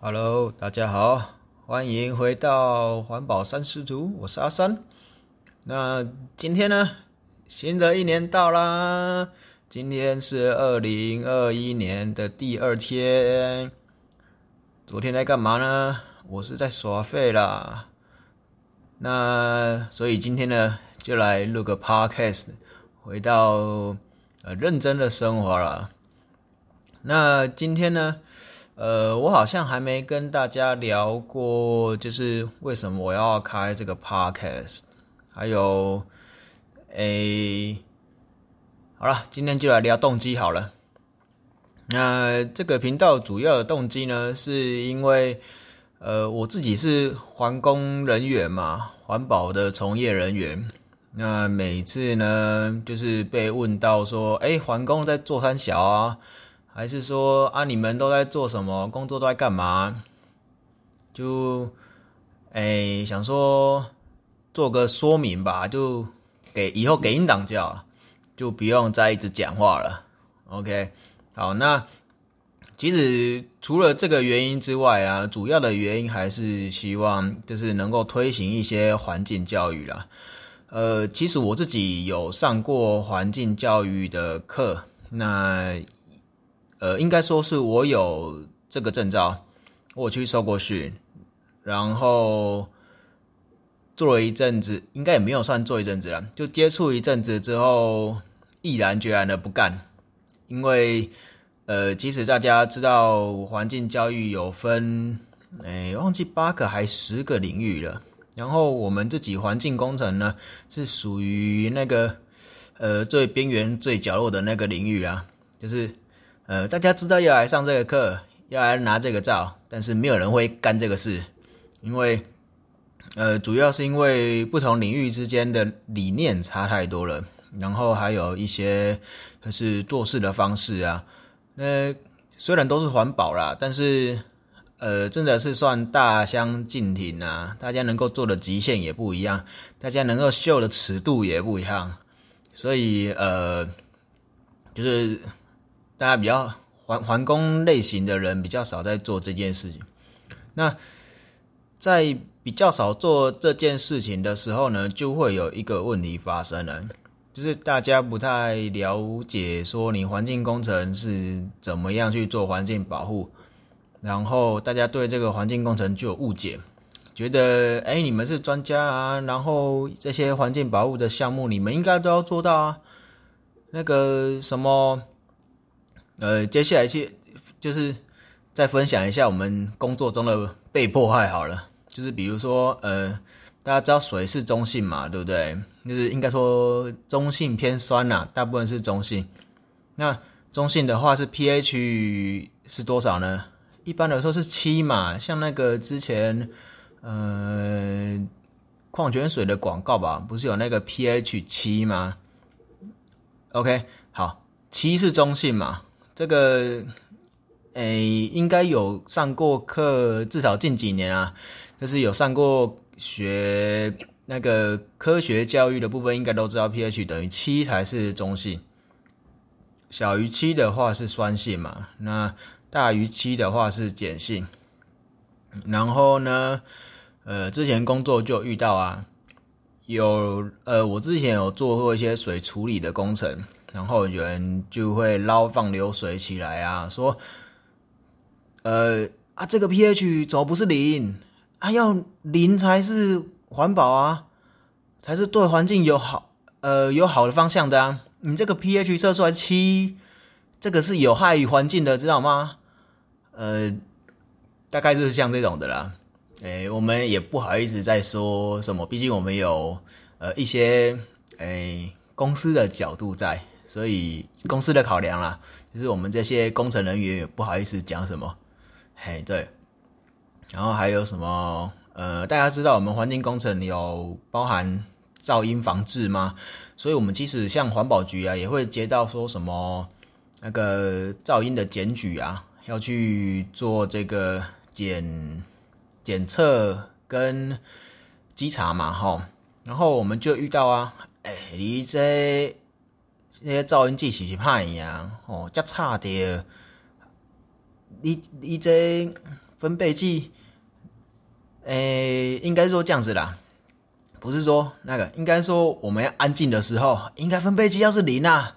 Hello，大家好，欢迎回到环保三师徒，我是阿三。那今天呢，新的一年到啦，今天是二零二一年的第二天。昨天在干嘛呢？我是在耍废啦。那所以今天呢，就来录个 podcast，回到呃认真的生活了。那今天呢，呃，我好像还没跟大家聊过，就是为什么我要开这个 podcast，还有，诶，好了，今天就来聊动机好了。那这个频道主要的动机呢，是因为。呃，我自己是环工人员嘛，环保的从业人员。那每次呢，就是被问到说，哎，环工在做三小啊，还是说啊，你们都在做什么工作，都在干嘛？就，哎，想说做个说明吧，就给以后给音档就好了，就不用再一直讲话了。OK，好，那。其实除了这个原因之外啊，主要的原因还是希望就是能够推行一些环境教育啦。呃，其实我自己有上过环境教育的课，那呃应该说是我有这个证照，我去受过训，然后做了一阵子，应该也没有算做一阵子了，就接触一阵子之后，毅然决然的不干，因为。呃，即使大家知道环境教育有分，哎，忘记八个还十个领域了。然后我们自己环境工程呢，是属于那个呃最边缘、最角落的那个领域啊。就是呃，大家知道要来上这个课，要来拿这个照，但是没有人会干这个事，因为呃，主要是因为不同领域之间的理念差太多了，然后还有一些就是做事的方式啊。那虽然都是环保啦，但是呃，真的是算大相径庭啊。大家能够做的极限也不一样，大家能够秀的尺度也不一样，所以呃，就是大家比较环环工类型的人比较少在做这件事情。那在比较少做这件事情的时候呢，就会有一个问题发生了。就是大家不太了解，说你环境工程是怎么样去做环境保护，然后大家对这个环境工程就有误解，觉得哎你们是专家啊，然后这些环境保护的项目你们应该都要做到啊。那个什么，呃，接下来去就是再分享一下我们工作中的被迫害好了，就是比如说呃。大家知道水是中性嘛，对不对？就是应该说中性偏酸呐，大部分是中性。那中性的话是 pH 是多少呢？一般来说是七嘛。像那个之前呃矿泉水的广告吧，不是有那个 pH 七吗？OK，好，七是中性嘛。这个诶应该有上过课，至少近几年啊，就是有上过。学那个科学教育的部分，应该都知道 pH 等于七才是中性，小于七的话是酸性嘛，那大于七的话是碱性。然后呢，呃，之前工作就遇到啊，有呃，我之前有做过一些水处理的工程，然后有人就会捞放流水起来啊，说，呃啊，这个 pH 怎么不是零？啊，要零才是环保啊，才是对环境有好呃有好的方向的啊。你这个 pH 测出来七，这个是有害于环境的，知道吗？呃，大概就是像这种的啦。哎，我们也不好意思再说什么，毕竟我们有呃一些哎公司的角度在，所以公司的考量啦，就是我们这些工程人员也不好意思讲什么。嘿，对。然后还有什么？呃，大家知道我们环境工程有包含噪音防治吗？所以，我们其实像环保局啊，也会接到说什么那个噪音的检举啊，要去做这个检检测跟稽查嘛，哈。然后我们就遇到啊，哎，你这那些噪音计是怕一样哦，较差的，你你这。分贝计，诶，应该说这样子啦，不是说那个，应该说我们要安静的时候，应该分贝计要是零啊，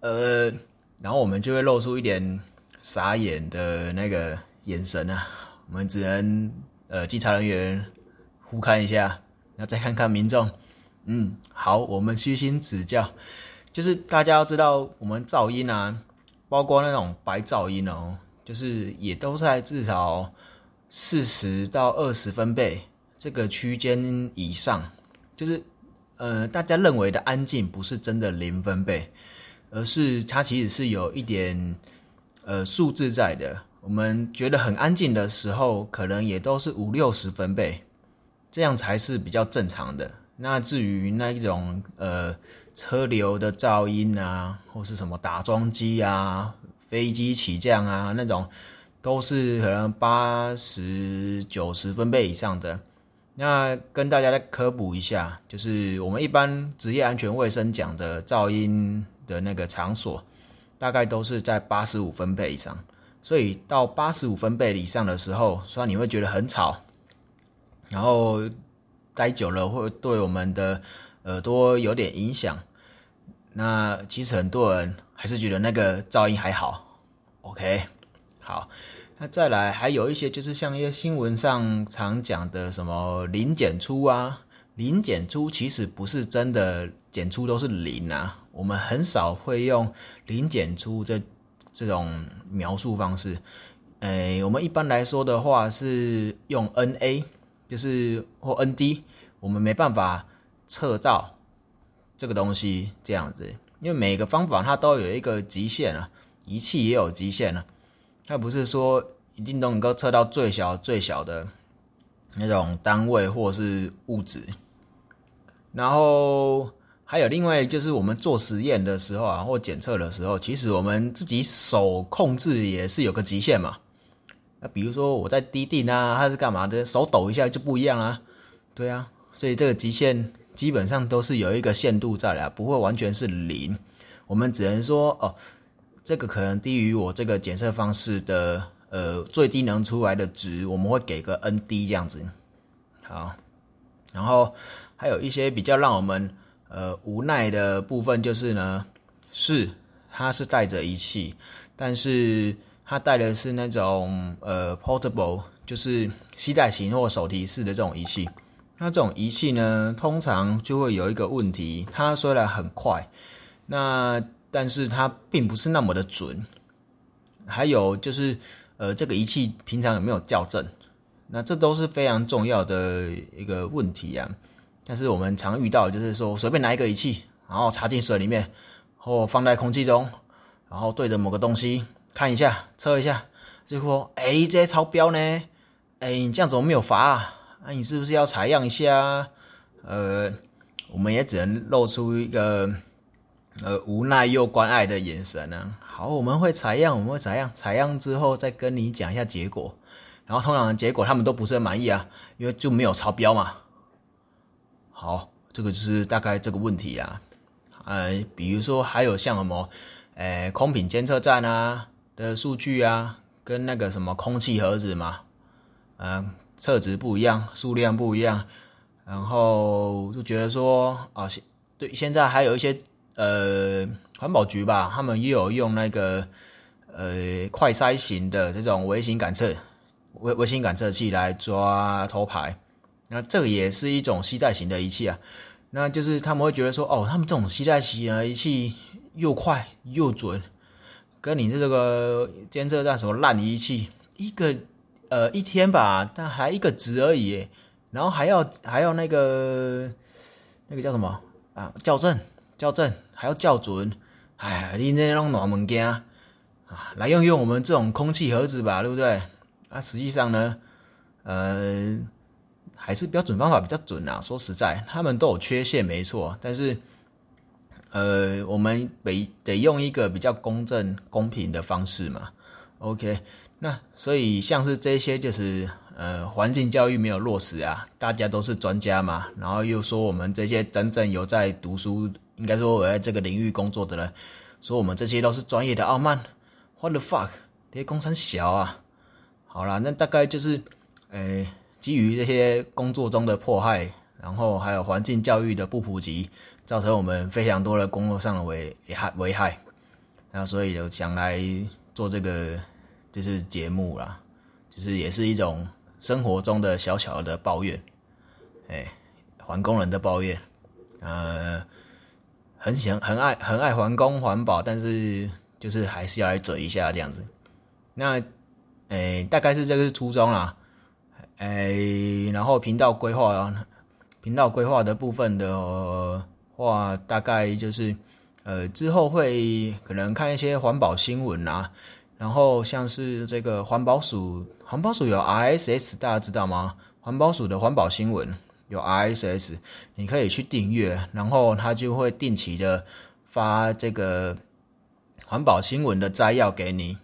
呃，然后我们就会露出一点傻眼的那个眼神啊，我们只能呃，稽查人员互看一下，然后再看看民众，嗯，好，我们虚心指教，就是大家要知道，我们噪音啊，包括那种白噪音哦。就是也都在至少四十到二十分贝这个区间以上，就是呃大家认为的安静不是真的零分贝，而是它其实是有一点呃数字在的。我们觉得很安静的时候，可能也都是五六十分贝，这样才是比较正常的。那至于那一种呃车流的噪音啊，或是什么打桩机啊。飞机起降啊，那种都是可能八十九十分贝以上的。那跟大家再科普一下，就是我们一般职业安全卫生讲的噪音的那个场所，大概都是在八十五分贝以上。所以到八十五分贝以上的时候，虽然你会觉得很吵，然后待久了会对我们的耳朵有点影响。那其实很多人还是觉得那个噪音还好。OK，好，那再来还有一些就是像一些新闻上常讲的什么零检出啊，零检出其实不是真的检出都是零啊，我们很少会用零检出这这种描述方式，诶，我们一般来说的话是用 NA，就是或 ND，我们没办法测到这个东西这样子，因为每个方法它都有一个极限啊。仪器也有极限了，它不是说一定都能够测到最小最小的那种单位或是物质。然后还有另外就是我们做实验的时候啊，或检测的时候，其实我们自己手控制也是有个极限嘛。那比如说我在滴定啊，还是干嘛的，手抖一下就不一样啊。对啊，所以这个极限基本上都是有一个限度在的，不会完全是零。我们只能说哦。这个可能低于我这个检测方式的呃最低能出来的值，我们会给个 N D 这样子。好，然后还有一些比较让我们呃无奈的部分就是呢，是它是带着仪器，但是它带的是那种呃 portable，就是携带型或手提式的这种仪器。那这种仪器呢，通常就会有一个问题，它虽然很快，那但是它并不是那么的准，还有就是，呃，这个仪器平常有没有校正？那这都是非常重要的一个问题啊。但是我们常遇到就是说，随便拿一个仪器，然后插进水里面，或放在空气中，然后对着某个东西看一下、测一下，就说：“哎，你这超标呢？哎，你这样怎么没有罚？啊？那你是不是要采样一下？”呃，我们也只能露出一个。呃，无奈又关爱的眼神呢？好，我们会采样，我们会采样，采样之后再跟你讲一下结果。然后通常结果他们都不是很满意啊，因为就没有超标嘛。好，这个就是大概这个问题啊。呃，比如说还有像什么，呃，空品监测站啊的数据啊，跟那个什么空气盒子嘛，嗯，测值不一样，数量不一样，然后就觉得说啊，现对现在还有一些。呃，环保局吧，他们也有用那个呃快筛型的这种微型感测微微型感测器来抓偷牌，那这个也是一种携带型的仪器啊。那就是他们会觉得说，哦，他们这种携带型的仪器又快又准，跟你这个监测站什么烂仪器，一个呃一天吧，但还一个值而已，然后还要还要那个那个叫什么啊校正。校正还要校准，哎，你那种暖门件啊，来用用我们这种空气盒子吧，对不对？啊，实际上呢，呃，还是标准方法比较准啊。说实在，他们都有缺陷，没错。但是，呃，我们得得用一个比较公正、公平的方式嘛。OK，那所以像是这些，就是呃，环境教育没有落实啊。大家都是专家嘛，然后又说我们这些真正有在读书。应该说，我在这个领域工作的人，说我们这些都是专业的傲慢。What the fuck？这些工程小啊！好啦，那大概就是，诶，基于这些工作中的迫害，然后还有环境教育的不普及，造成我们非常多的工作上的危害危害。那所以就想来做这个就是节目啦，就是也是一种生活中的小小的抱怨，哎，环工人的抱怨，呃，很想很爱很爱环工环保，但是就是还是要来嘴一下这样子。那，诶，大概是这个是初衷啦，诶，然后频道规划，频道规划的部分的话，大概就是。呃，之后会可能看一些环保新闻啊，然后像是这个环保署，环保署有 RSS，大家知道吗？环保署的环保新闻有 RSS，你可以去订阅，然后它就会定期的发这个环保新闻的摘要给你，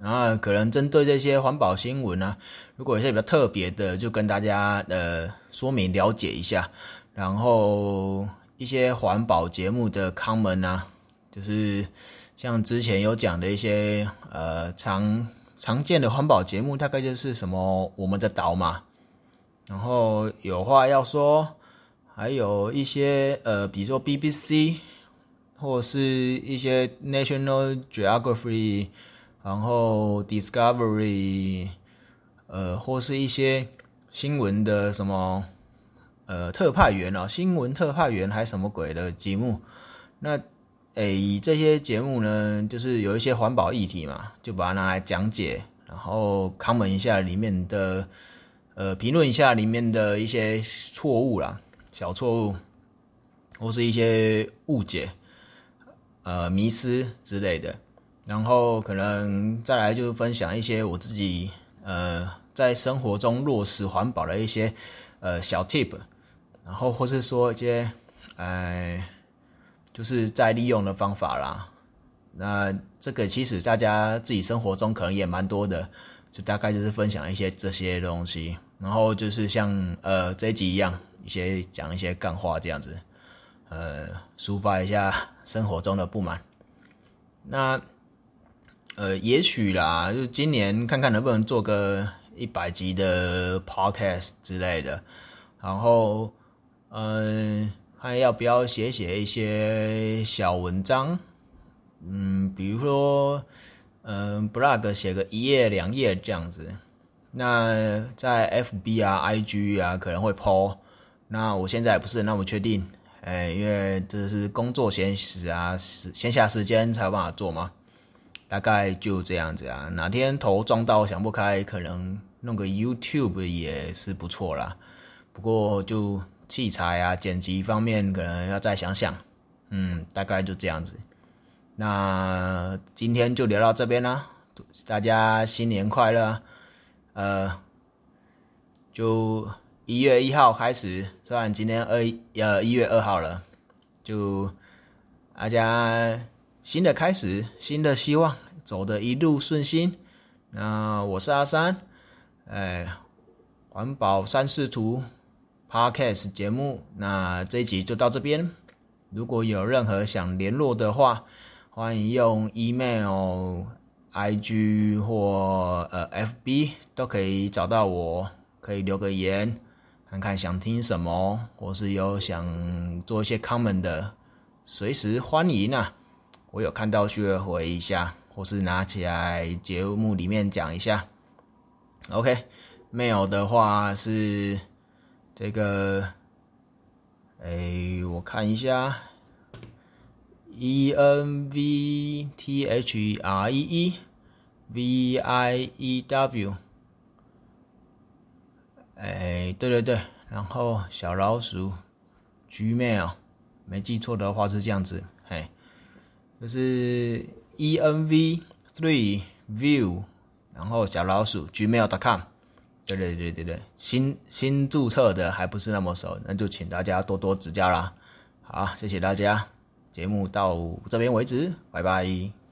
然后可能针对这些环保新闻呢，如果有些比较特别的，就跟大家呃说明了解一下，然后。一些环保节目的康门啊，就是像之前有讲的一些呃常常见的环保节目，大概就是什么我们的岛嘛，然后有话要说，还有一些呃，比如说 BBC 或是一些 National Geography，然后 Discovery，呃，或是一些新闻的什么。呃，特派员哦，新闻特派员还什么鬼的节目？那诶，这些节目呢，就是有一些环保议题嘛，就把它拿来讲解，然后 comment 一下里面的，呃，评论一下里面的一些错误啦，小错误，或是一些误解，呃，迷失之类的。然后可能再来就分享一些我自己呃在生活中落实环保的一些呃小 tip。然后或是说一些，哎，就是在利用的方法啦。那这个其实大家自己生活中可能也蛮多的，就大概就是分享一些这些东西。然后就是像呃这一集一样，一些讲一些干话这样子，呃，抒发一下生活中的不满。那呃，也许啦，就今年看看能不能做个一百集的 podcast 之类的，然后。嗯，还要不要写写一些小文章？嗯，比如说，嗯，blog 写个一页两页这样子。那在 FB 啊、IG 啊可能会 po。那我现在不是那么确定，哎，因为这是工作闲时啊，时闲暇时间才有办法做嘛。大概就这样子啊。哪天头撞到想不开，可能弄个 YouTube 也是不错啦。不过就。器材啊，剪辑方面可能要再想想，嗯，大概就这样子。那今天就聊到这边啦，大家新年快乐！呃，就一月一号开始，虽然今天二呃一月二号了，就大家新的开始，新的希望，走的一路顺心。那我是阿三，哎，环保三视图。Podcast 节目，那这一集就到这边。如果有任何想联络的话，欢迎用 email、IG 或呃 FB 都可以找到我，可以留个言，看看想听什么，或是有想做一些 comment 的，随时欢迎啊！我有看到就会回一下，或是拿起来节目里面讲一下。OK，mail 的话是。这个，哎，我看一下，e n v t h r e e v i e w，哎，对对对，然后小老鼠，gmail，没记错的话是这样子，嘿，就是 e n v three view，然后小老鼠 gmail.com。对对对对对，新新注册的还不是那么熟，那就请大家多多指教啦。好，谢谢大家，节目到这边为止，拜拜。